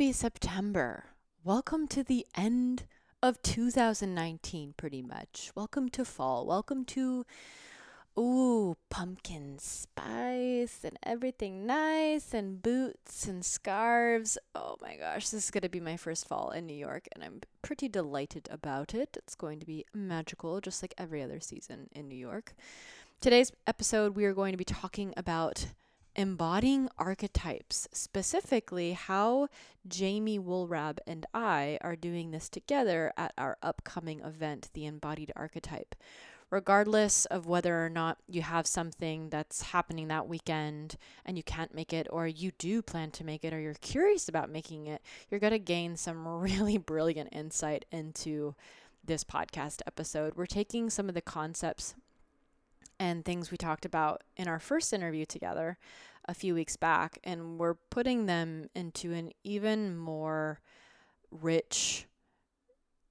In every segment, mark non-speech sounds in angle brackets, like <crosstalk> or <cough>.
Happy September. Welcome to the end of 2019, pretty much. Welcome to fall. Welcome to, ooh, pumpkin spice and everything nice and boots and scarves. Oh my gosh, this is going to be my first fall in New York, and I'm pretty delighted about it. It's going to be magical, just like every other season in New York. Today's episode, we are going to be talking about embodying archetypes, specifically how Jamie Wollrab and I are doing this together at our upcoming event, The Embodied Archetype. Regardless of whether or not you have something that's happening that weekend and you can't make it, or you do plan to make it, or you're curious about making it, you're going to gain some <laughs> really brilliant insight into this podcast episode. We're taking some of the concepts and things we talked about in our first interview together a few weeks back, and we're putting them into an even more rich,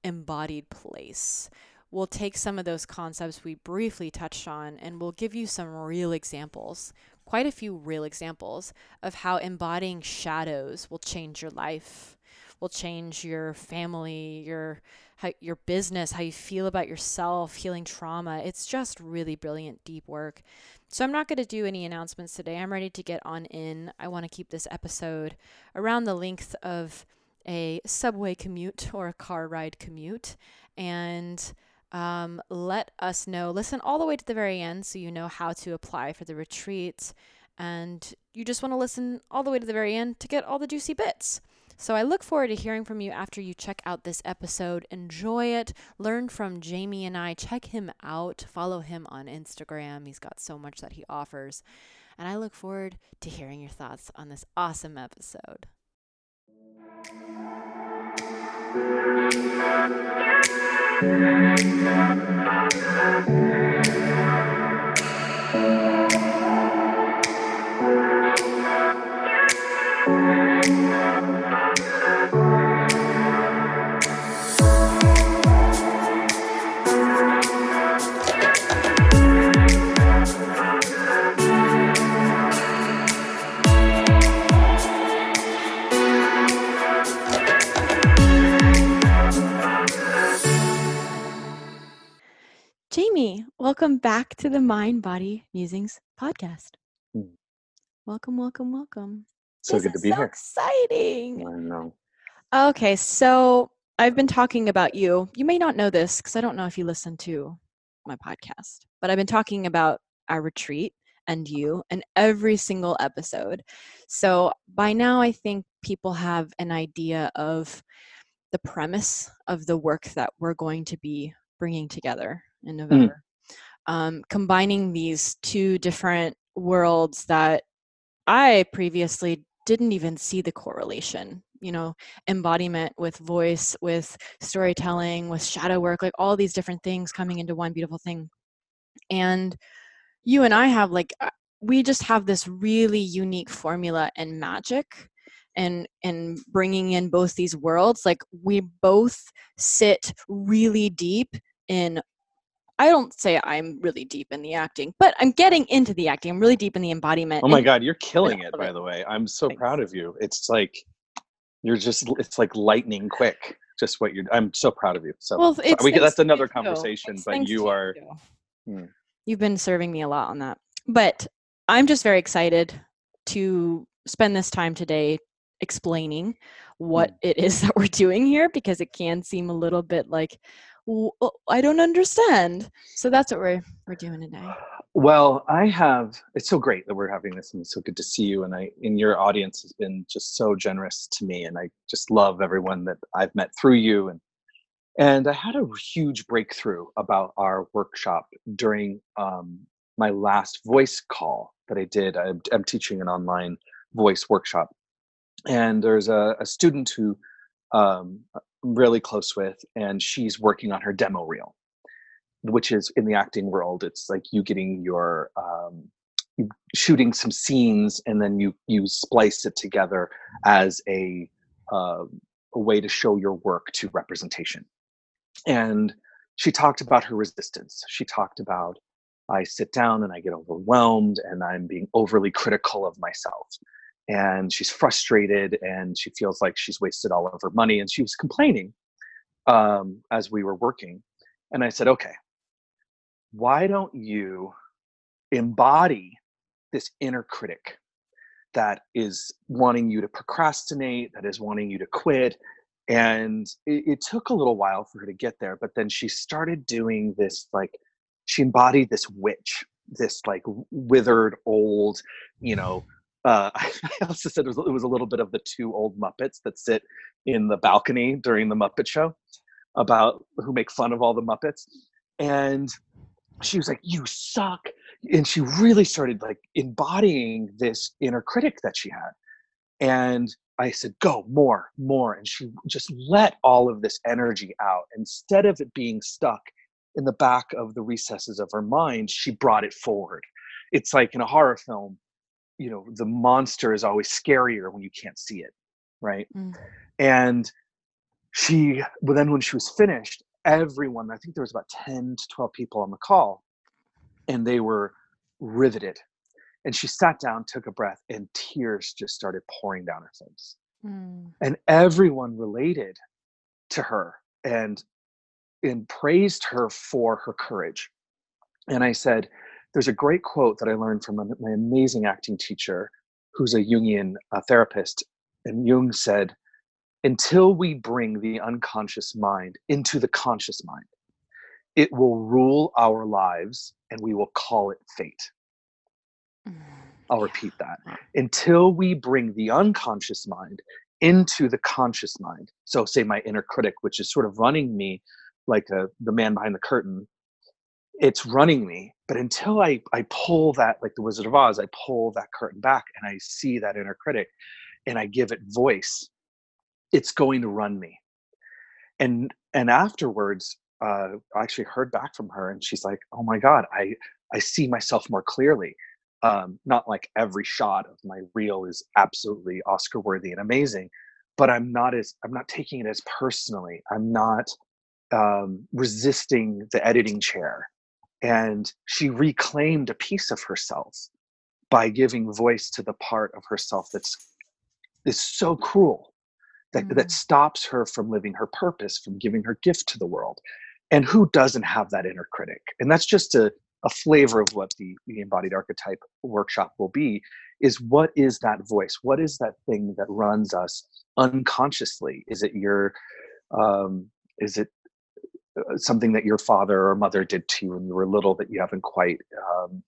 embodied place. We'll take some of those concepts we briefly touched on and we'll give you some real examples, quite a few real examples of how embodying shadows will change your life, will change your family, your how, your business, how you feel about yourself, healing trauma. It's just really brilliant, deep work. So I'm not going to do any announcements today. I'm ready to get on in. I want to keep this episode around the length of a subway commute or a car ride commute and um, let us know. Listen all the way to the very end so you know how to apply for the retreat. And you just want to listen all the way to the very end to get all the juicy bits. So I look forward to hearing from you after you check out this episode. Enjoy it. Learn from Jamie and I. Check him out. Follow him on Instagram. He's got so much that he offers. And I look forward to hearing your thoughts on this awesome episode. Welcome back to the Mind Body Musings podcast. Mm. Welcome, welcome, welcome. So This good to be so here. Exciting. I know. Okay, so I've been talking about you. You may not know this because I don't know if you listen to my podcast, but I've been talking about our retreat and you in every single episode. So by now, I think people have an idea of the premise of the work that we're going to be bringing together in November. Um, combining these two different worlds that I previously didn't even see the correlation. You know, embodiment with voice, with storytelling, with shadow work, like all these different things coming into one beautiful thing. And you and I have like, uh, we just have this really unique formula and magic and and bringing in both these worlds like we both sit really deep in I don't say I'm really deep in the acting, but I'm getting into the acting. I'm really deep in the embodiment. Oh my God, you're killing it, by the way. I'm so Thanks. proud of you. It's like you're just it's like lightning quick. Just what you're I'm so proud of you. So Well, it's we that's another you conversation, but you are too. Hmm. You've been serving me a lot on that. But I'm just very excited to spend this time today explaining what it is <laughs> that we're doing here because it can seem a little bit like "W- oh, I don't understand. So that's what we're we're doing today. Well, I have. It's so great that we're having this, and it's so good to see you. And I, and your audience has been just so generous to me, and I just love everyone that I've met through you. And and I had a huge breakthrough about our workshop during um, my last voice call that I did. I'm, I'm teaching an online voice workshop, and there's a, a student who um, I'm really close with, and she's working on her demo reel which is in the acting world it's like you getting your um, shooting some scenes and then you you splice it together as a uh, a way to show your work to representation. And she talked about her resistance. She talked about i sit down and i get overwhelmed and i'm being overly critical of myself and she's frustrated and she feels like she's wasted all of her money and she was complaining um, as we were working and i said okay why don't you embody this inner critic that is wanting you to procrastinate that is wanting you to quit? And it, it, took a little while for her to get there but then she started doing this like she embodied this witch this like withered old you know uh, <laughs> I also said it was, it was a little bit of the two old Muppets that sit in the balcony during the Muppet Show about who make fun of all the Muppets. And she was like, You suck. And she really started like embodying this inner critic that she had. And I said, Go more, more. And she just let all of this energy out. Instead of it being stuck in the back of the recesses of her mind, she brought it forward. It's like in a horror film, you know the monster is always scarier when you can't see it right mm. and she but then when she was finished everyone i think there was about 10 to 12 people on the call and they were riveted and she sat down took a breath and tears just started pouring down her face mm. and everyone related to her and and praised her for her courage and i said there's a great quote that I learned from my amazing acting teacher, who's a Jungian uh, therapist. And Jung said, until we bring the unconscious mind into the conscious mind, it will rule our lives and we will call it fate. Mm, I'll repeat that. Until we bring the unconscious mind into the conscious mind, so say my inner critic, which is sort of running me like a, the man behind the curtain, it's running me but until I, I pull that like the wizard of oz i pull that curtain back and i see that inner critic and i give it voice it's going to run me. And and afterwards uh, i actually heard back from her and she's like oh my god i i see myself more clearly. Um, not like every shot of my reel is absolutely oscar worthy and amazing but i'm not as i'm not taking it as personally. I'm not um, resisting the editing chair and she reclaimed a piece of herself by giving voice to the part of herself that's is so cruel that mm-hmm. that stops her from living her purpose from giving her gift to the world. And who doesn't have that inner critic? And that's just a, a flavor of what the, the embodied archetype workshop will be is what is that voice? What is that thing that runs us unconsciously? Is it your um, is it something that your father or mother did to you when you were little that you haven't quite um,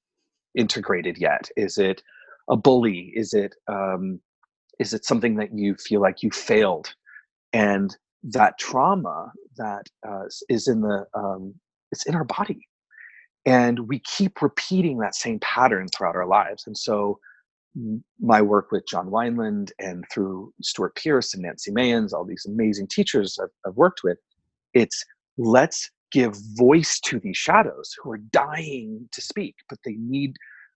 integrated yet? Is it a bully? Is it um, is it something that you feel like you failed, and that trauma that uh, is in the um, it's in our body, and we keep repeating that same pattern throughout our lives, and so my work with John Wineland and through Stuart Pierce and Nancy Mayens, all these amazing teachers I've, I've worked with, it's let's give voice to these shadows who are dying to speak, but they need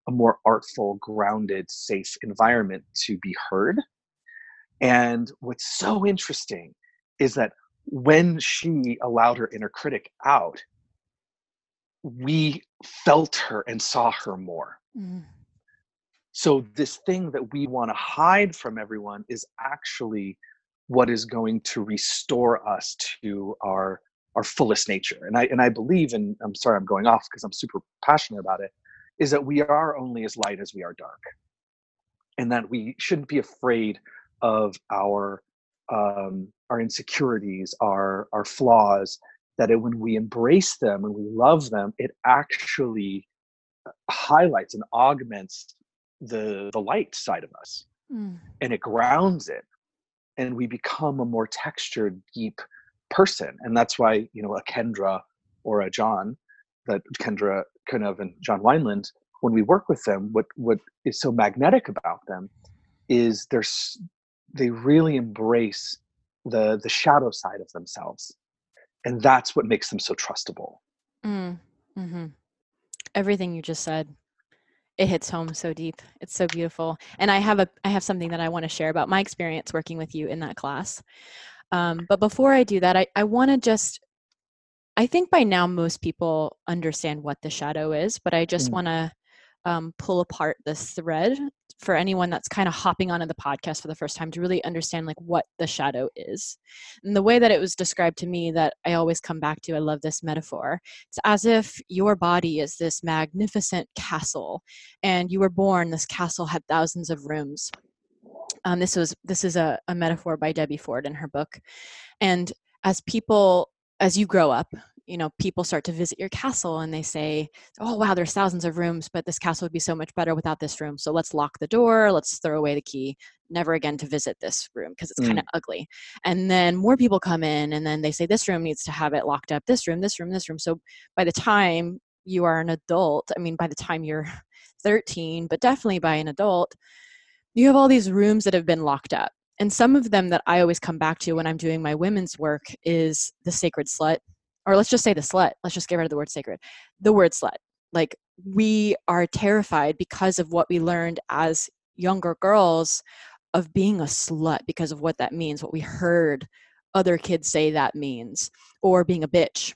a more artful, grounded, safe environment to be heard. And what's so interesting is that when she allowed her inner critic out, we felt her and saw her more. Mm. So, this thing that we want to hide from everyone is actually what is going to restore us to our our fullest nature. And I and I believe and I'm sorry I'm going off because I'm super passionate about it, is that we are only as light as we are dark. And that we shouldn't be afraid of our um, our insecurities, our our flaws, that it, when we embrace them and we love them, it actually uh, highlights and augments the the light side of us. Mm. And it grounds it. And we become a more textured, deep, person and that's why you know a kendra or a john that kendra Cunov and john wineland when we work with them what what is so magnetic about them is they're they really embrace the the shadow side of themselves and that's what makes them so trustable. Mm, mm-hmm. everything you just said it hits home so deep. It's so beautiful and i have a i have something that i want to share about my experience working with you in that class um, but before I do that, I, I want to just, I think by now most people understand what the shadow is, but I just mm. want to um, pull apart this thread for anyone that's kind of hopping onto the podcast for the first time to really understand like what the shadow is and the way that it was described to me that i always come back to i love this metaphor it's as if your body is this magnificent castle and you were born this castle had thousands of rooms um, this was this is a, a metaphor by debbie ford in her book and as people as you grow up you know people start to visit your castle and they say oh wow there's thousands of rooms but this castle would be so much better without this room so let's lock the door let's throw away the key never again to visit this room because it's mm. kind of ugly and then more people come in and then they say this room needs to have it locked up this room this room this room so by the time you are an adult i mean by the time you're <laughs> 13 but definitely by an adult you have all these rooms that have been locked up and some of them that i always come back to when i'm doing my women's work is the sacred slut or let's just say the slut let's just get rid of the word sacred the word slut. Like we are terrified because of what we learned as younger girls of being a slut because of what that means what we heard other kids say that means or being a bitch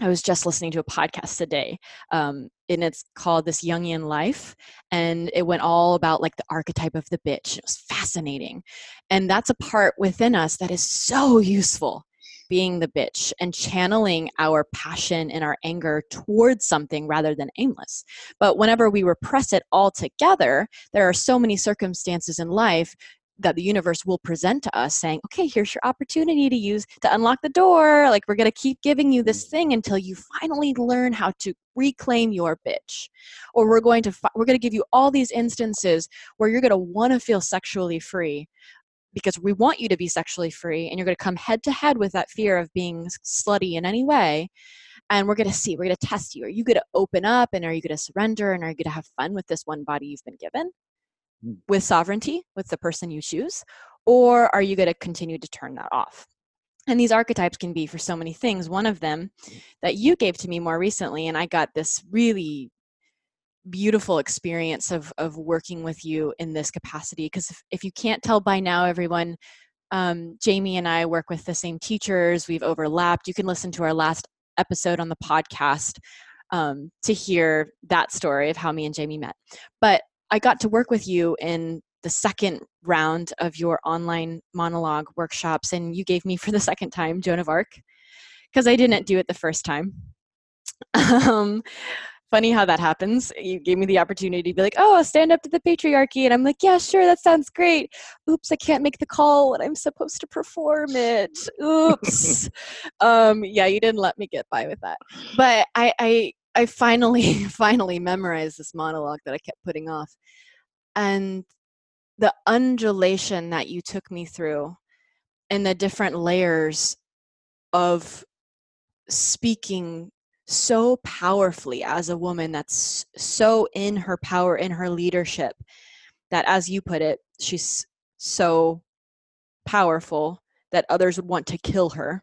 I was just listening to a podcast today, um, and it's called This Jungian Life, and it went all about like the archetype of the bitch. It was fascinating, and that's a part within us that is so useful being the bitch and channeling our passion and our anger towards something rather than aimless. But whenever we repress it all together, there are so many circumstances in life that the universe will present to us saying okay here's your opportunity to use to unlock the door like we're going to keep giving you this thing until you finally learn how to reclaim your bitch. Or we're going to we're going to give you all these instances where you're going to want to feel sexually free because we want you to be sexually free and you're going to come head to head with that fear of being slutty in any way and we're going to see we're going to test you. Are you going to open up and are you going to surrender and are you going to have fun with this one body you've been given? mm. With sovereignty with the person you choose or are you going to continue to turn that off? And these archetypes can be for so many things. One of them that you gave to me more recently and i got this really beautiful experience of of working with you in this capacity because if, if you can't tell by now everyone um, jamie and i work with the same teachers. We've overlapped. You can listen to our last episode on the podcast um, to hear that story of how me and jamie met. But i got to work with you in the second round of your online monologue workshops and you gave me for the second time joan of arc because i didn't do it the first time <laughs> um, funny how that happens. You gave me the opportunity to be like, oh, stand up to the patriarchy. And I'm like, yeah, sure, that sounds great. Oops, I can't make the call when I'm supposed to perform it. <laughs> Oops. um, yeah, you didn't let me get by with that. But I, I, I finally, <laughs> finally memorized this monologue that I kept putting off. And the undulation that you took me through and the different layers of speaking so powerfully as a woman that's so in her power in her leadership that as you put it she's so powerful that others would want to kill her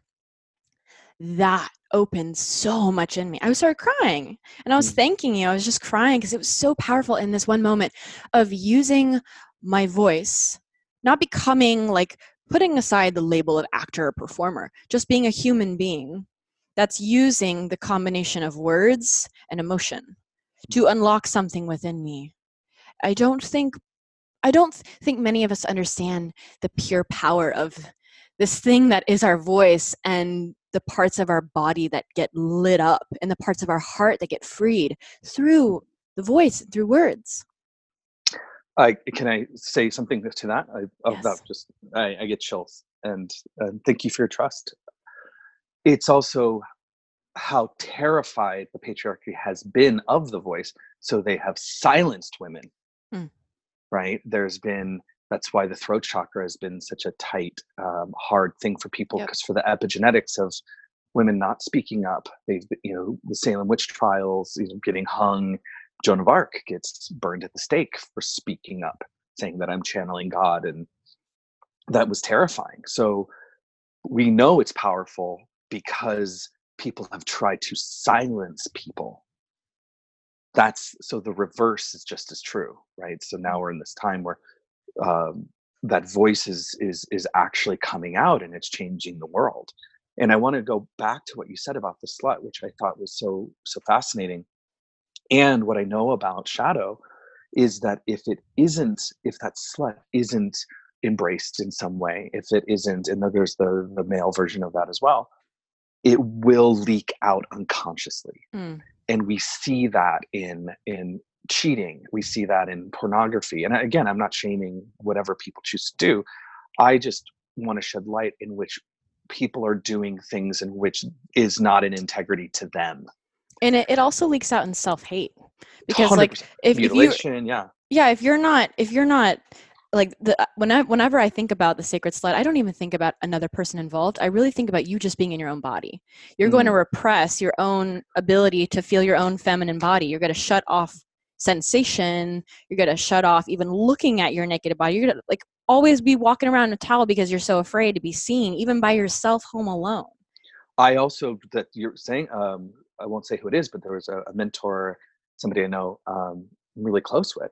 that opened so much in me i started crying and i was mm. thanking you i was just crying because it was so powerful in this one moment of using my voice not becoming like putting aside the label of actor or performer just being a human being that's using the combination of words and emotion to unlock something within me. I don't think I don't think many of us understand the pure power of this thing that is our voice and the parts of our body that get lit up and the parts of our heart that get freed through the voice through words. I can I say something to that? I, yes. that just I, I, get chills and, and thank you for your trust it's also how terrified the patriarchy has been of the voice so they have silenced women mm. right there's been that's why the throat chakra has been such a tight um, hard thing for people because yep. for the epigenetics of women not speaking up they've you know the salem witch trials you know getting hung. Joan of arc gets burned at the stake for speaking up saying that i'm channeling god and that was terrifying. So we know it's powerful because people have tried to silence people. That's so the reverse is just as true right? So now we're in this time where um, that voice is is is actually coming out and it's changing the world. And i want to go back to what you said about the slut which i thought was so so fascinating. And what i know about shadow is that if it isn't if that slut isn't embraced in some way if it isn't and there's the the male version of that as well it will leak out unconsciously. Mm. and we see that in in cheating we see that in pornography and again i'm not shaming whatever people choose to do. I just want to shed light in which people are doing things in which is not in integrity to them. And it, it also leaks out in self hate because like if, if you, yeah, yeah, if you're not if you're not like the uh, whenever, whenever i think about the sacred slut i don't even think about another person involved i really think about you just being in your own body. You're going to mm-hmm. repress your own ability to feel your own feminine body you're going to shut off sensation you're going to shut off even looking at your naked body you're going to like always be walking around in a towel because you're so afraid to be seen even by yourself home alone. I also that you're saying um, I won't say who it is, but there was a, a mentor, somebody I know um, I'm really close with,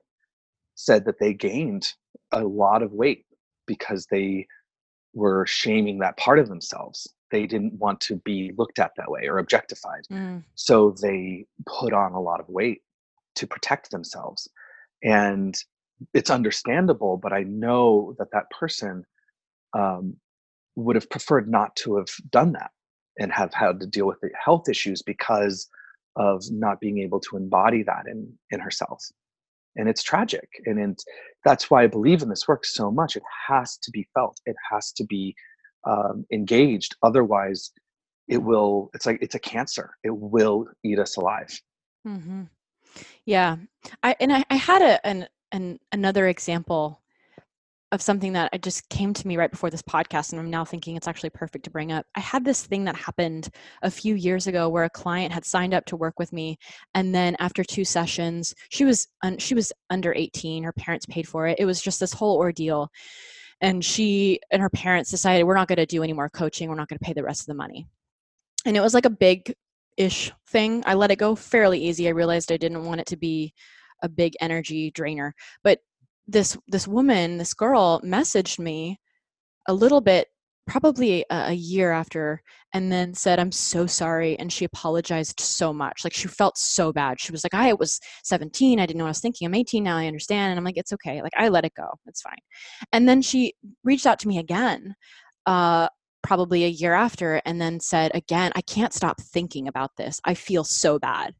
said that they gained a lot of weight because they were shaming that part of themselves. They didn't want to be looked at that way or objectified, Mm, so they put on a lot of weight to protect themselves, and it's understandable. But I know that that person um, would have preferred not to have done that and have had to deal with the health issues because of not being able to embody that in in herself. And it's tragic and it's, that's why i believe in this work so much. It has to be felt. It has to be um, engaged. Otherwise it will it's like it's a cancer. It will eat us alive. Hmm Yeah, I and I, I had a an, an another example of something that I just came to me right before this podcast, and I'm now thinking it's actually perfect to bring up. I had this thing that happened a few years ago where a client had signed up to work with me, and then after two sessions, she was un, she was under 18. Her parents paid for it. It was just this whole ordeal, and she and her parents decided we're not going to do any more coaching. We're not going to pay the rest of the money, and it was like a big ish thing. I let it go fairly easy. I realized I didn't want it to be a big energy drainer. But this this woman, this girl messaged me a little bit probably a, a year after and then said i'm so sorry and she apologized so much. Like she felt so bad. She was like i was 17 i didn't know what i was thinking. I'm 18 now. I understand. And i'm like it's okay. Like i let it go. It's fine. And then she reached out to me again uh probably a year after and then said again i can't stop thinking about this. I feel so bad.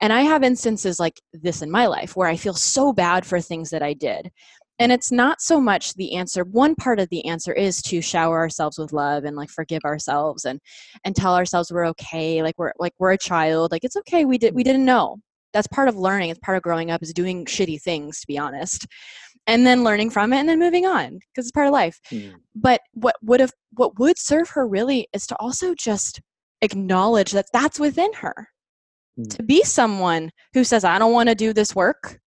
And i have instances like this in my life where i feel so bad for things that i did. And it's not so much the answer one part of the answer is to shower ourselves with love and like forgive ourselves and and tell ourselves we're okay like we're like we're a child like it's okay we did we didn't know. That's part of learning it's part of growing up is doing shitty things to be honest and then learning from it and then moving on because it's part of life Mm. but what would have what would serve her really is to also just acknowledge that that's within her Mm. to be someone who says i don't want to do this work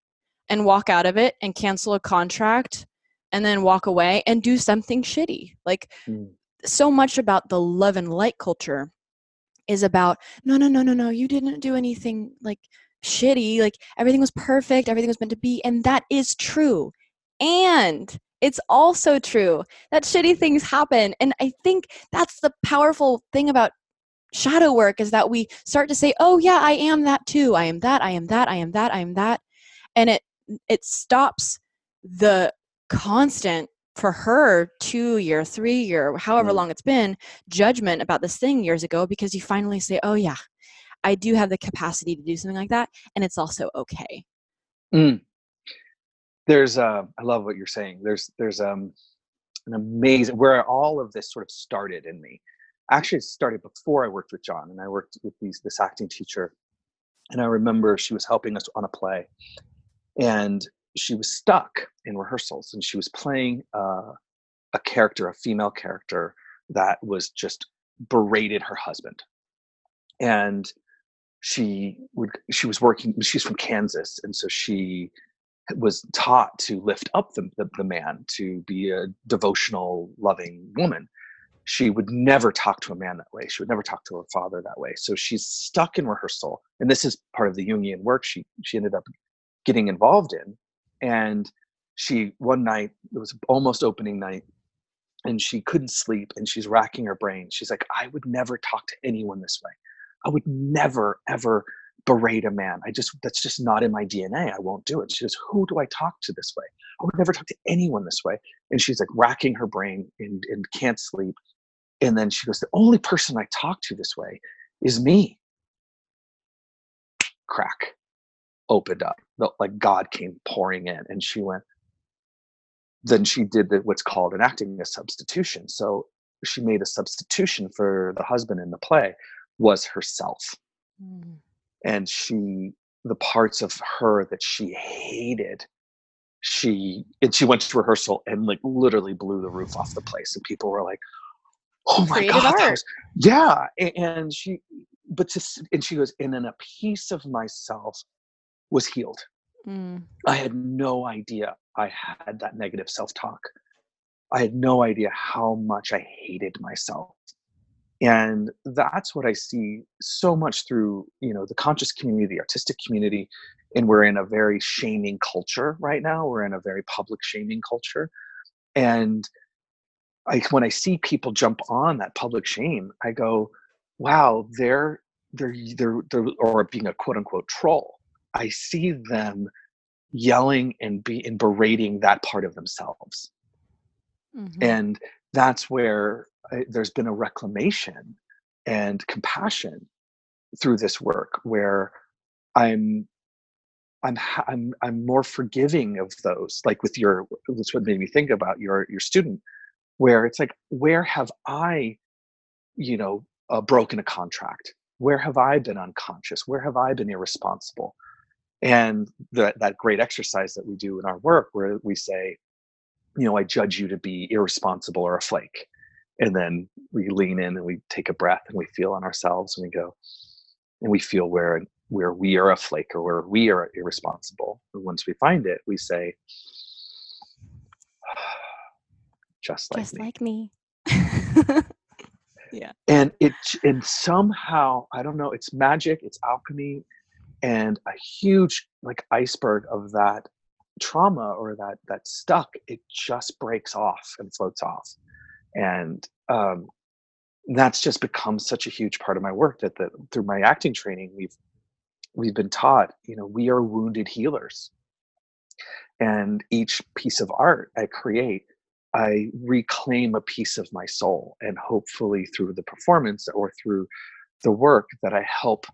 and walk out of it and cancel a contract and then walk away and do something shitty like Mm. so much about the love and light culture is about no no no no no you didn't do anything like shitty like everything was perfect everything was meant to be and that is true and it's also true that shitty things happen and i think that's the powerful thing about shadow work is that we start to say oh yeah i am that too i am that i am that i am that i am that and it it stops the constant for her two year three year however Mm. long it's been judgment about this thing years ago because you finally say oh yeah i do have the capacity to do something like that and it's also okay Mm. There's, uh, I love what you're saying. There's, there's um, an amazing where all of this sort of started in me. Actually, it started before I worked with John, and I worked with these this acting teacher, and I remember she was helping us on a play, and she was stuck in rehearsals, and she was playing uh, a character, a female character that was just berated her husband, and she would she was working she's from kansas and so she was taught to lift up the, the, the man to be a devotional loving woman. She would never talk to a man that way. She would never talk to her father that way. So she's stuck in rehearsal. And this is part of the jungian work she she ended up getting involved in. And she one night it was almost opening night and she couldn't sleep and she's racking her brain. She's like i would never talk to anyone this way. I would never ever berate a man. I just that's just not in my DNA. I won't do it. She goes, Who do I talk to this way? I would never talk to anyone this way. And she's like racking her brain and, and can't sleep. And then she goes, The only person I talk to this way is me. Crack opened up. Like God came pouring in. And she went, then she did the, what's called enacting a substitution. So she made a substitution for the husband in the play was herself. Mm. And she, the parts of her that she hated, she and she went to rehearsal and like literally blew the roof off the place, and people were like, "Oh my god, was, yeah!" And she, but to, and she goes, and then a piece of myself was healed. Mm. I had no idea I had that negative self talk. I had no idea how much I hated myself. And that's what I see so much through, you know, the conscious community, the artistic community. And we're in a very shaming culture right now. We're in a very public shaming culture. And I, when I see people jump on that public shame, I go, wow, they're, they're, they're, they're or being a quote unquote troll. I see them yelling and be and berating that part of themselves mm-hmm. and that's where I, there's been a reclamation and compassion through this work where i'm i'm i'm i'm more forgiving of those like with your that's what made me think about your your student where it's like where have i you know uh, broken a contract? Where have i been unconscious? Where have i been irresponsible? And that that great exercise that we do in our work where we say you know i judge you to be irresponsible or a flake. And then we lean in and we take a breath and we feel on ourselves and we go and we feel where where we are a flake or where we are irresponsible. And once we find it we say <sighs> just like just me. like me. <laughs> Yeah. And it and somehow i don't know it's magic it's alchemy and a huge like iceberg of that trauma or that that stuck it just breaks off and floats off. And um, that's just become such a huge part of my work that the, through my acting training we've we've been taught you know we are wounded healers. And each piece of art i create i reclaim a piece of my soul and hopefully through the performance or through the work that i help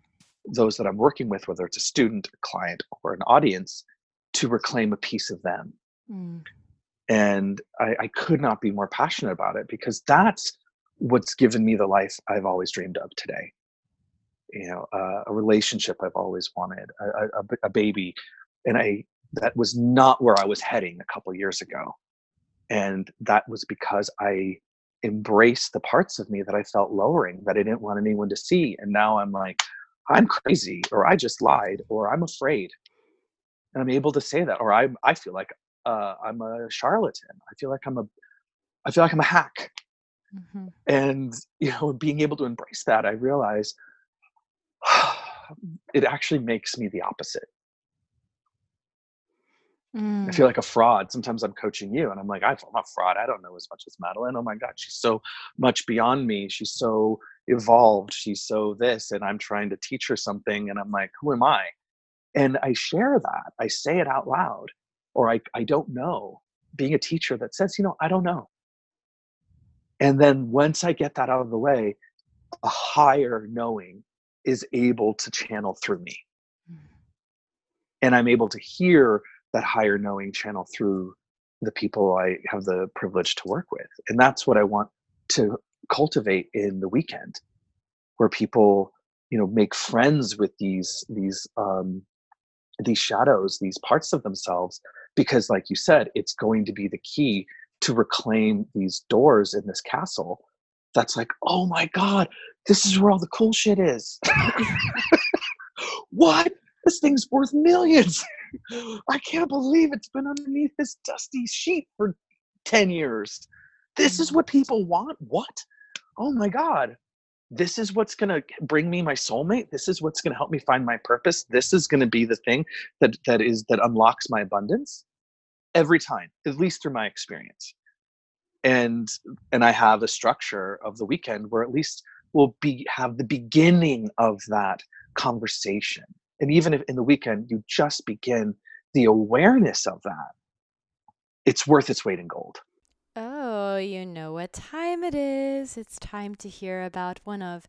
those that I'm working with, whether it's a student, a client, or an audience, to reclaim a piece of them. Mm. And I, I, could not be more passionate about it because that's what's given me the life I've always dreamed of today. You know, uh, a relationship I've always wanted, a, a, a, baby, and I that was not where I was heading a couple years ago, and that was because I embraced the parts of me that I felt lowering that I didn't want anyone to see, and now I'm like, I'm crazy or I just lied or I'm afraid. And I'm able to say that or I I feel like uh, I'm a charlatan. I feel like I'm a I feel like I'm a hack. Mm-hmm. And you know, being able to embrace that, I realize <sighs> it actually makes me the opposite. Mm. I feel like a fraud. Sometimes I'm coaching you and I'm like, I'm a fraud. I don't know as much as Madeline. Oh my God, she's so much beyond me. She's so evolved she's so this and i'm trying to teach her something and i'm like who am i and i share that i say it out loud or i, I don't know being a teacher that says you know i don't know. And then once i get that out of the way a higher knowing is able to channel through me. Mm. and i'm able to hear that higher knowing channel through the people i have the privilege to work with. And that's what i want to cultivate in the weekend where people you know make friends with these these um these shadows these parts of themselves because like you said it's going to be the key to reclaim these doors in this castle that's like oh my god this is where all the cool shit is. <laughs> What? This thing's worth millions. <laughs> I can't believe it's been underneath this dusty sheet for 10 years. This is what people want. What? Oh my god this is what's going to bring me my soulmate this is what's going to help me find my purpose this is going to be the thing that that is that unlocks my abundance every time at least through my experience and and i have a structure of the weekend where at least we'll be have the beginning of that conversation. And even if in the weekend you just begin the awareness of that, it's worth its weight in gold. Oh, you know what time it is. It's time to hear about one of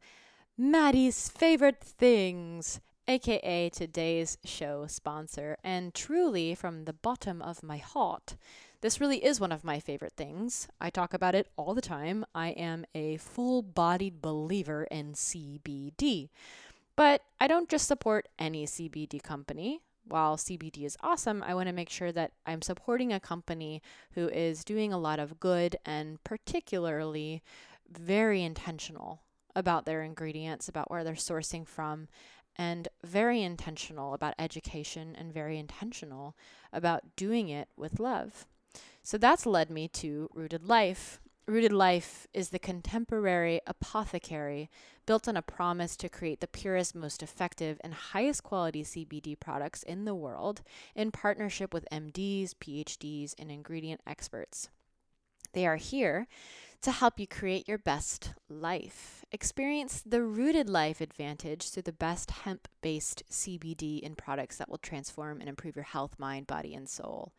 Maddie's favorite things, aka today's show sponsor. And truly, from the bottom of my heart, this really is one of my favorite things. I talk about it all the time. I am a full bodied believer in CBD. But I don't just support any CBD company. While CBD is awesome, I want to make sure that I'm supporting a company who is doing a lot of good and particularly very intentional about their ingredients, about where they're sourcing from, and very intentional about education and very intentional about doing it with love. So that's led me to Rooted Lyfe. Rooted Lyfe is the contemporary apothecary built on a promise to create the purest, most effective, and highest quality CBD products in the world in partnership with MDs, PhDs, and ingredient experts. They are here to help you create your best life. Experience the rooted life advantage through the best hemp based CBD in products that will transform and improve your health, mind, body, and soul.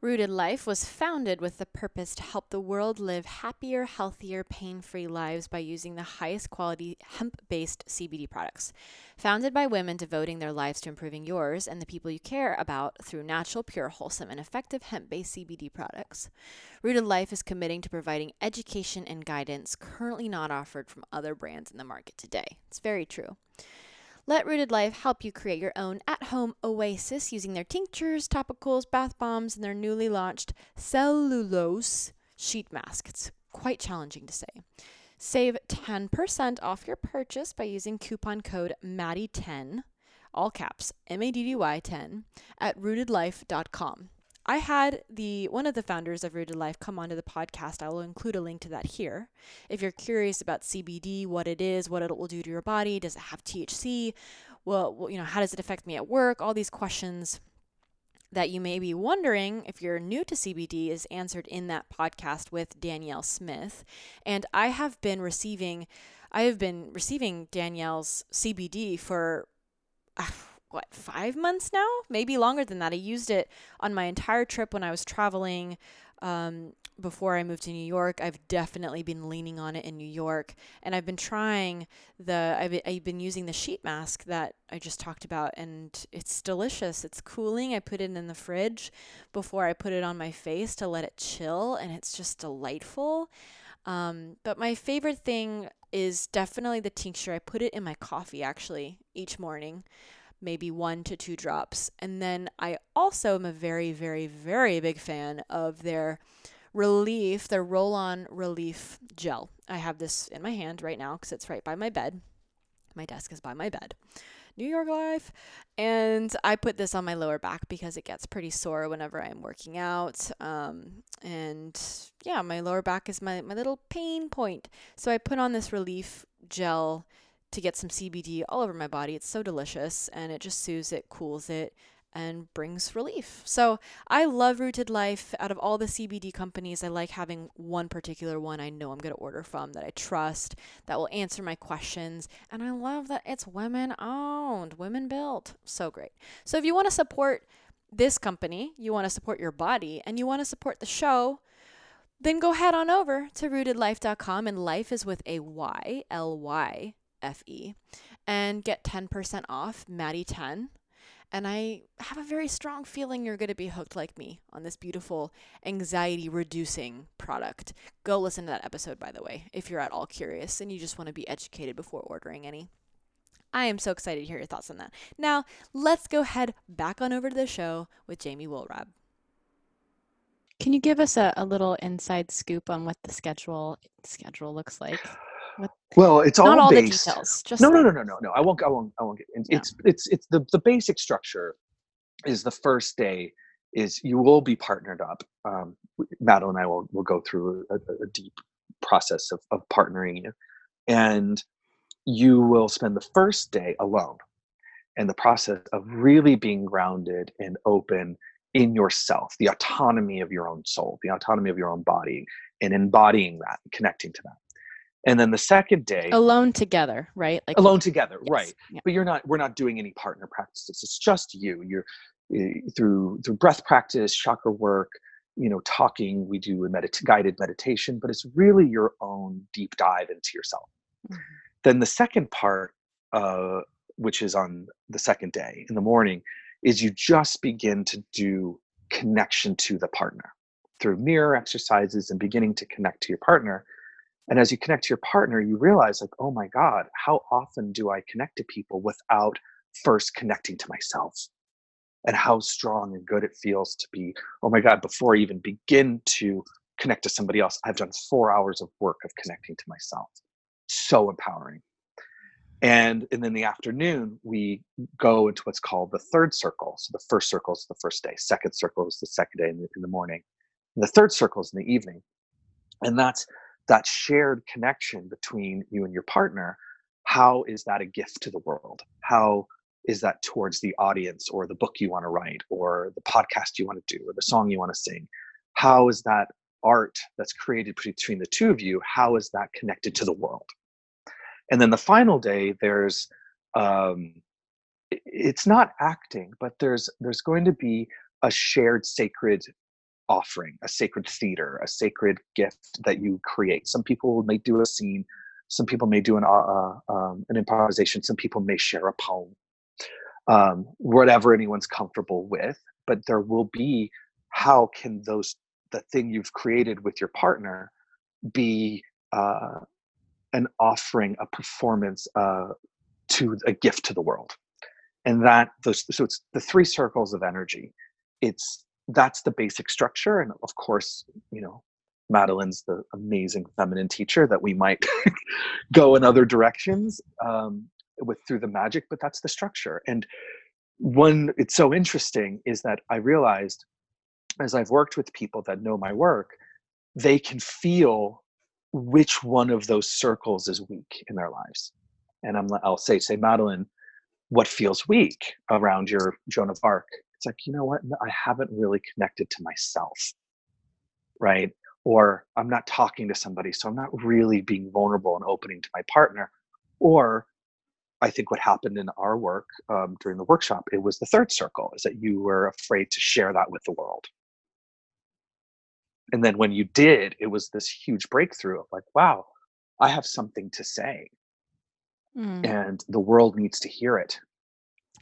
Rooted Lyfe was founded with the purpose to help the world live happier, healthier, pain free lives by using the highest quality hemp based CBD products. Founded by women devoting their lives to improving yours and the people you care about through natural, pure, wholesome, and effective hemp based CBD products. Rooted Lyfe is committing to providing education and guidance currently not offered from other brands in the market today. It's very true. Let Rooted Lyfe help you create your own at home oasis using their tinctures, topicals, bath bombs, and their newly launched cellulose sheet mask. It's quite challenging to say. Save 10% off your purchase by using coupon code MADDY10, all caps, M A D D Y 10, at rootedlyfe.com. I had the one of the founders of Rooted Lyfe come onto the podcast. I will include a link to that here. If you're curious about CBD, what it is, what it will do to your body, does it have THC? Well, you know, how does it affect me at work? All these questions that you may be wondering if you're new to CBD is answered in that podcast with Danielle Smith. And I have been receiving I have been receiving Danielle's CBD for uh, what, five months now? Maybe longer than that. I used it on my entire trip when I was traveling. Um, before I moved to New York, I've definitely been leaning on it in New York, and I've been trying the. I've I've been using the sheet mask that I just talked about, and it's delicious. It's cooling. I put it in the fridge before I put it on my face to let it chill, and it's just delightful. Um, but my favorite thing is definitely the tincture. I put it in my coffee actually each morning maybe one to two drops. And then I also am a very, very, very big fan of their relief, their roll on relief gel. I have this in my hand right now because it's right by my bed. My desk is by my bed. New York Life. And I put this on my lower back because it gets pretty sore whenever I'm working out. Um, and yeah, my lower back is my, my little pain point. So I put on this relief gel to get some CBD all over my body. It's so delicious and it just soothes it, cools it, and brings relief. So I love Rooted Lyfe. Out of all the CBD companies, I like having one particular one I know I'm going to order from that I trust, that will answer my questions. And I love that it's women owned, women built. So great. So if you want to support this company, you want to support your body, and you want to support the show, then go head on over to rootedlyfe.com and life is with a Y, L Y F-E, and get 10% off Maddie 10. And I have a very strong feeling you're going to be hooked like me on this beautiful anxiety reducing product. Go listen to that episode, by the way, if you're at all curious and you just want to be educated before ordering any. I am so excited to hear your thoughts on that. Now, let's go head back on over to the show with Jamie Wollrab. Can you give us a, a little inside scoop on what the schedule schedule looks like? Well, it's not all, all based. the details. Just no, no, no, no, no, no. I won't. I won't. I won't get. Into, No. It's it's it's the the basic structure. Is the first day is you will be partnered up. Um, Madeline and I will will go through a, a deep process of of partnering you, and you will spend the first day alone, and the process of really being grounded and open in yourself, the autonomy of your own soul, the autonomy of your own body, and embodying that, connecting to that And then the second day, alone together, right? Like alone together, yes. right? Yeah. But you're not. We're not doing any partner practices. It's just you. You're eh, through through breath practice, chakra work, you know, talking. We do a medit- guided meditation, but it's really your own deep dive into yourself. Mm-hmm. Then the second part, uh, which is on the second day in the morning, is you just begin to do connection to the partner through mirror exercises and beginning to connect to your partner. And as you connect to your partner, you realize, like, oh my God, how often do I connect to people without first connecting to myself? And how strong and good it feels to be, oh my God, before I even begin to connect to somebody else, I've done four hours of work of connecting to myself. So empowering. And, and in the afternoon, we go into what's called the third circle. So the first circle is the first day, second circle is the second day in the, in the morning, and the third circle is in the evening. And that's that shared connection between you and your partner. How is that a gift to the world? How is that towards the audience or the book you want to write or the podcast you want to do or the song you want to sing? How is that art that's created between the two of you? How is that connected to the world? and then the final day there's um, it's not acting but there's there's going to be a shared sacred offering a sacred theater a sacred gift that you create some people may do a scene some people may do an uh, uh, um, an improvisation some people may share a poem um, whatever anyone's comfortable with but there will be how can those the thing you've created with your partner be uh, an offering, a performance uh, to a gift to the world. And that those so it's the three circles of energy. It's that's the basic structure. And of course, you know, Madeline's the amazing feminine teacher that we might <laughs> go in other directions um, with through the magic, but that's the structure. And one, it's so interesting is that I realized as I've worked with people that know my work, they can feel which one of those circles is weak in their lives. And I'm, I'll say, say, Madeline, what feels weak around your Joan of Arc? It's like, you know what? I haven't really connected to myself, right? Or I'm not talking to somebody, so I'm not really being vulnerable and opening to my partner. Or I think what happened in our work um, during the workshop, it was the third circle, is that you were afraid to share that with the world and then when you did it was this huge breakthrough of like wow i have something to say mm. and the world needs to hear it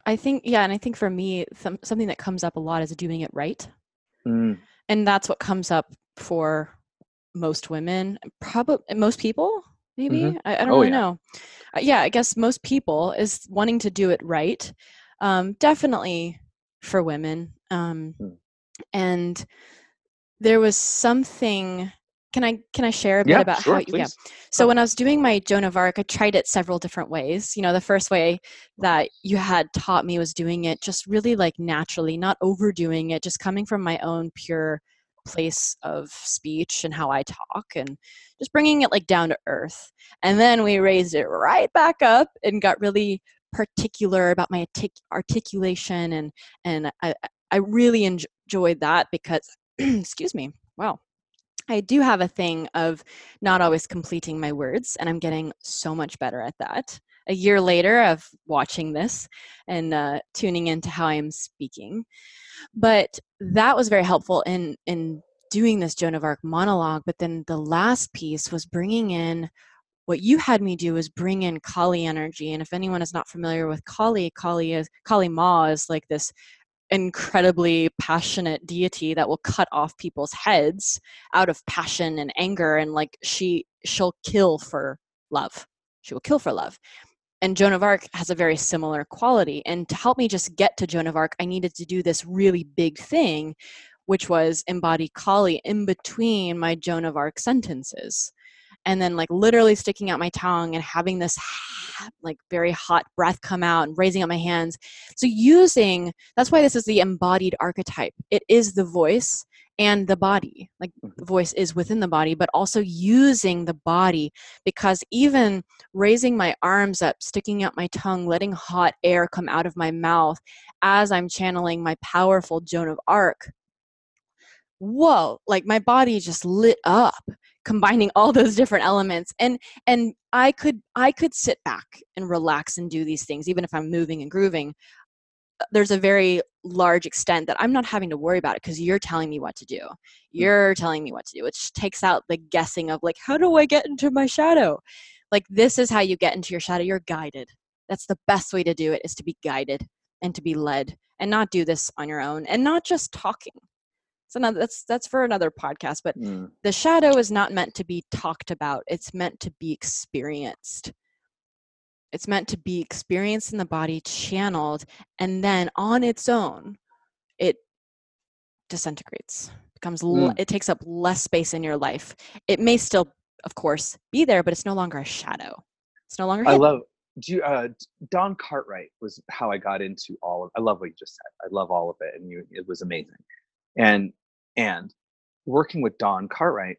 i think yeah and i think for me some, something that comes up a lot is doing it right mm. and that's what comes up for most women probably most people maybe mm-hmm. I, I, don't oh, really yeah. know uh, yeah i guess most people is wanting to do it right um, definitely for women um, mm. and there was something can I can I share a bit yeah, about sure, how you, yeah. So when I was doing my Joan of Arc, I tried it several different ways. You know, the first way that you had taught me was doing it just really like naturally, not overdoing it, just coming from my own pure place of speech and how I talk and just bringing it like down to earth. And then we raised it right back up and got really particular about my artic- articulation and and I I really enjoyed that because <clears throat> excuse me, wow. I do have a thing of not always completing my words, and I'm getting so much better at that. A year later of watching this and uh, tuning into how I am speaking, but that was very helpful in in doing this Joan of Arc monologue. But then the last piece was bringing in what you had me do is bring in Kali energy. And if anyone is not familiar with Kali, Kali is Kali Ma is like this incredibly passionate deity that will cut off people's heads out of passion and anger and like she she'll kill for love. She will kill for love. And joan of arc has a very similar quality. And to help me just get to joan of arc i needed to do this really big thing which was embody kali in between my joan of arc sentences and then like literally sticking out my tongue and having this like very hot breath come out and raising up my hands. So using that's why this is the embodied archetype. It is the voice and the body. Like the mm-hmm. voice is within the body but also using the body because even raising my arms up sticking out my tongue letting hot air come out of my mouth as i'm channeling my powerful joan of arc whoa like my body just lit up combining all those different elements and and i could i could sit back and relax and do these things even if i'm moving and grooving there's a very large extent that I'm not having to worry about it because you're telling me what to do. Mm. You're telling me what to do, which takes out the guessing of like, how do I get into my shadow? Like, this is how you get into your shadow. You're guided. That's the best way to do it is to be guided and to be led and not do this on your own and not just talking. So now that's that's for another podcast, but mm. the shadow is not meant to be talked about. It's meant to be experienced. It's meant to be experienced in the body, channeled, and then on its own, it disintegrates. Becomes mm. it takes up less space in your life. It may still, of course, be there, but it's no longer a shadow. It's no longer. Hidden. I love. Do you, uh, Dawn Cartwright was how I got into all of. I love what you just said. I love all of it, and you, it was amazing. And and working with Dawn Cartwright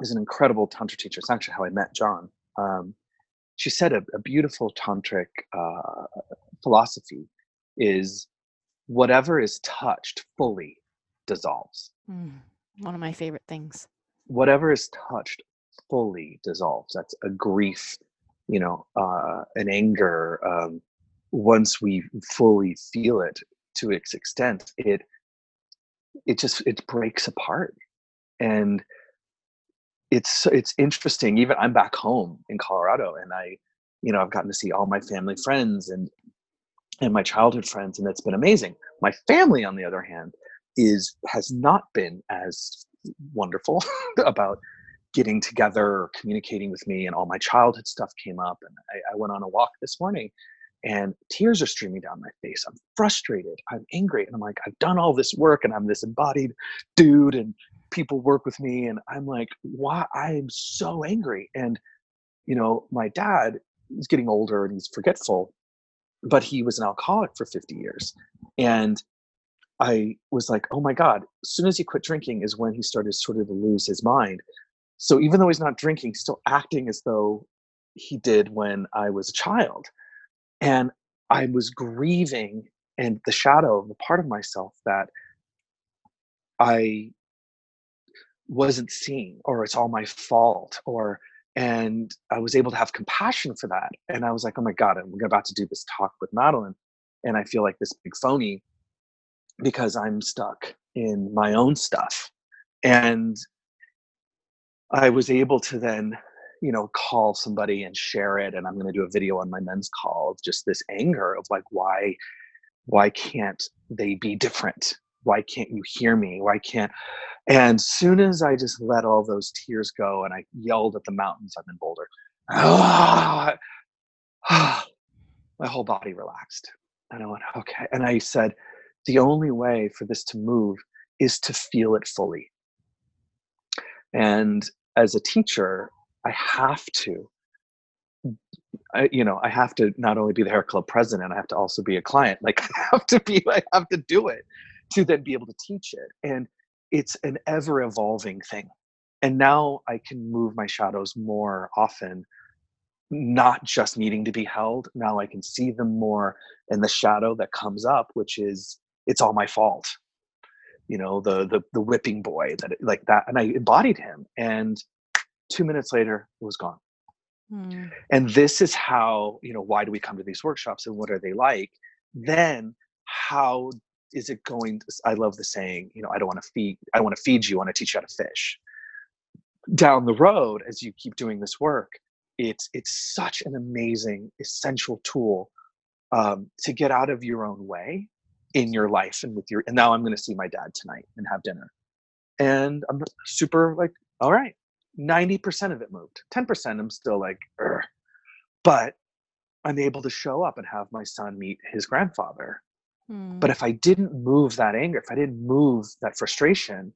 is an incredible tantra teacher. It's actually how I met John. Um, she said a, a beautiful tantric uh, philosophy is whatever is touched fully dissolves. Mm, one of my favorite things. Whatever is touched fully dissolves. That's a grief, you know, uh, an anger. Um, once we fully feel it to its extent, it it just it breaks apart, and it's it's interesting. Even I'm back home in Colorado, and I, you know, I've gotten to see all my family friends and and my childhood friends, and it's been amazing. My family, on the other hand, is has not been as wonderful <laughs> about getting together communicating with me and all my childhood stuff came up and I, I, went on a walk this morning and tears are streaming down my face. I'm frustrated. I'm angry and i'm like i've done all this work and i'm this embodied dude and people work with me and i'm like why? I'm so angry and you know my dad is getting older and he's forgetful but he was an alcoholic for 50 years and i was like oh my god as soon as he quit drinking is when he started sort of to lose his mind. So even though he's not drinking he's still acting as though he did when i was a child and i was grieving and the shadow of the part of myself that i wasn't seeing, or it's all my fault or and i was able to have compassion for that and i was like oh my god i'm about to do this talk with madeline and i feel like this big phony because i'm stuck in my own stuff and i was able to then you know call somebody and share it and i'm going to do a video on my men's call of just this anger of like why why can't they be different why can't you hear me why can't and soon as I just let all those tears go and I yelled at the mountains, I'm in Boulder. Ah, my whole body relaxed. And I went, okay. And I said, the only way for this to move is to feel it fully. And as a teacher, I have to, I, you know, I have to not only be the hair club president, I have to also be a client. Like <laughs> I have to be, I have to do it to then be able to teach it. And it's an ever evolving thing. And now I can move my shadows more often, not just needing to be held. Now I can see them more And the shadow that comes up, which is it's all my fault. You know, the the the whipping boy that like that. And I embodied him. And two minutes later, it was gone. Hmm. And this is how, you know, why do we come to these workshops and what are they like? Then how is it going to, i love the saying you know i don't want to feed i don't want to feed you i want to teach you how to fish down the road as you keep doing this work it's it's such an amazing essential tool um, to get out of your own way in your life and with your and now i'm going to see my dad tonight and have dinner and i'm super like all right 90% of it moved 10% i'm still like Ugh. but i'm able to show up and have my son meet his grandfather but hmm. if I didn't move that anger, if I didn't move that frustration,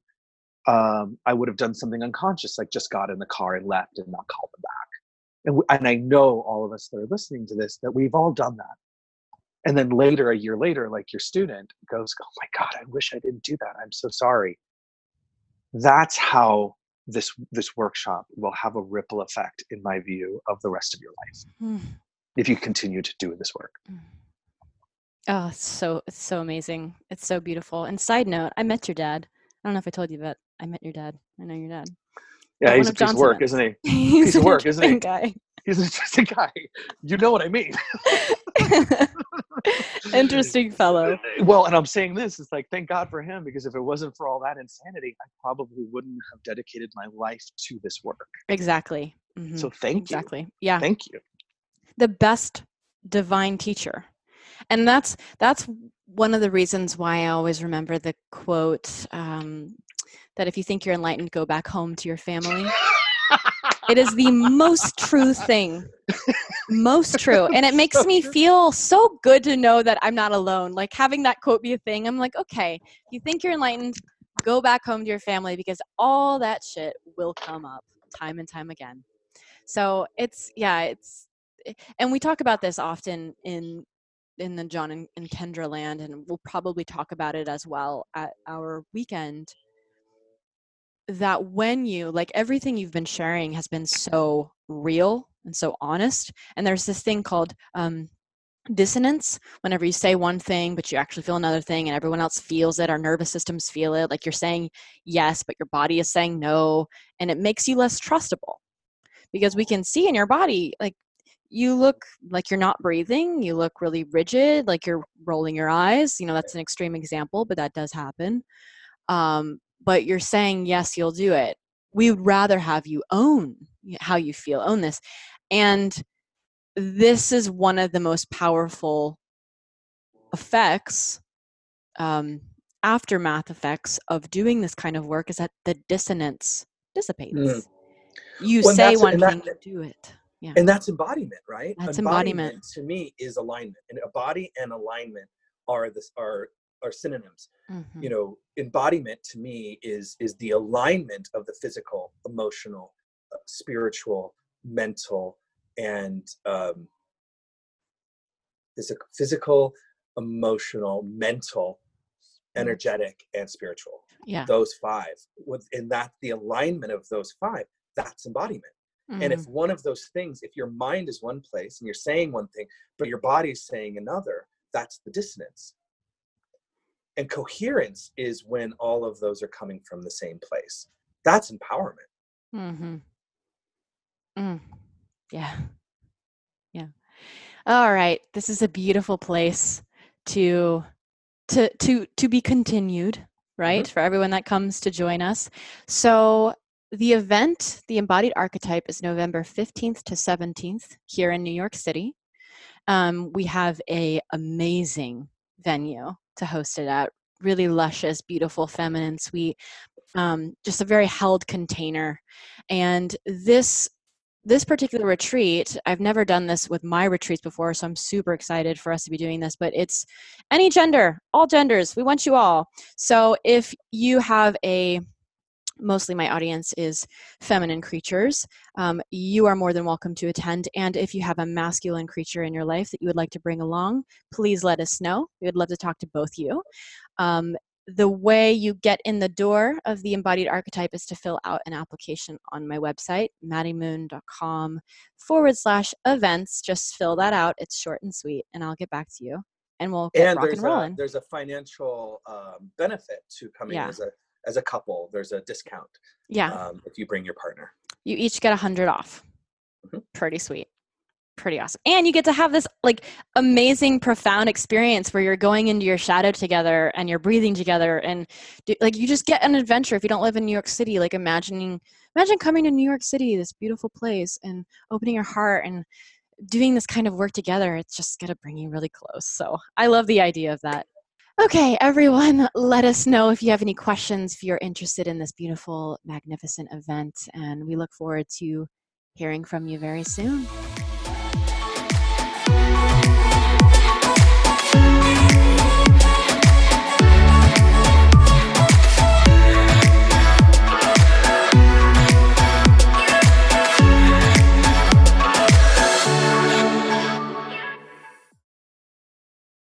um, I would have done something unconscious, like just got in the car and left and not called them back. And, and I know all of us that are listening to this that we've all done that. And then later, a year later, like your student goes, "Oh my God, I wish I didn't do that. I'm so sorry." That's how this this workshop will have a ripple effect, in my view, of the rest of your life mm. if you continue to do this work. Mm. Oh, so it's so amazing. It's so beautiful. And side note, I met your dad. I don't know if I told you, but I met your dad. I know your dad. Yeah, one he's a piece of <laughs> work, isn't he? He's Piece of work, isn't he? guy. He's an interesting guy. You know what I mean. <laughs> <laughs> <laughs> interesting fellow. Well, and I'm saying this, it's like thank God for him because if it wasn't for all that insanity, I probably wouldn't have dedicated my life to this work. Exactly. Mhm. So thank you. exactly. Yeah. Thank you. the best divine teacher and that's that's one of the reasons why i always remember the quote um, that if you think you're enlightened go back home to your family it is the most true thing. Most true. And it makes me feel so good to know that i'm not alone. Like having that quote be a thing i'm like okay you think you're enlightened go back home to your family because all that shit will come up time and time again. So it's yeah it's and we talk about this often in in the john and kendra land and we'll probably talk about it as well at our weekend that when you like everything you've been sharing has been so real and so honest and there's this thing called um, dissonance. Whenever you say one thing but you actually feel another thing and everyone else feels it our nervous systems feel it like you're saying yes but your body is saying no and it makes you less trustable. Because we can see in your body like you look like you're not breathing you look really rigid like you're rolling your eyes you know that's an extreme example but that does happen. Um, but you're saying yes you'll do it. We would rather have you own how you feel own this and this is one of the most powerful effects um, aftermath effects of doing this kind of work is that the dissonance dissipates. You Well, say one and that- thing you do it. Yeah. and that's embodiment right? That's embodiment. to me is alignment and a body and alignment are this are are synonyms. Mhm. you know embodiment to me is is the alignment of the physical emotional uh, spiritual mental and um physical, physical emotional mental energetic and spiritual. Yeah. Those five. With and that the alignment of those five that's embodiment. And if Mhm. one of those things if your mind is one place and you're saying one thing but your body is saying another that's the dissonance and coherence is when all of those are coming from the same place that's empowerment Mm-hmm. Mm. Yeah. Yeah. All right. This is a beautiful place to to to to be continued, right? For everyone that comes to join us. So the event, the embodied archetype, is November 15th to 17th here in New York City. Um, we have a amazing venue to host it at. Really luscious, beautiful, feminine, sweet. Um, just a very held container. And this this particular retreat, I've never done this with my retreats before, so I'm super excited for us to be doing this. But it's any gender, all genders. We want you all. So if you have a mostly my audience is feminine creatures. Um, you are more than welcome to attend. And if you have a masculine creature in your life that you would like to bring along, please let us know. We would love to talk to both you. Um, the way you get in the door of the embodied archetype is to fill out an application on my website, maddiemoon.com forward slash events. Just fill that out. It's short and sweet, and I'll get back to you. And we'll get and rock there's and a there's a financial um, benefit to coming Yeah. as a as a couple there's a discount yeah. um, if you bring your partner you each get a hundred off. Mhm. Pretty sweet. Pretty awesome. And you get to have this like amazing, profound experience where you're going into your shadow together and you're breathing together and do, like you just get an adventure if you don't live in New York City, like imagining imagine coming to New York City, this beautiful place, and opening your heart and doing this kind of work together. It's just gonna bring you really close. So I love the idea of that. Okay, everyone, let us know if you have any questions, if you're interested in this beautiful, magnificent event, and we look forward to hearing from you very soon.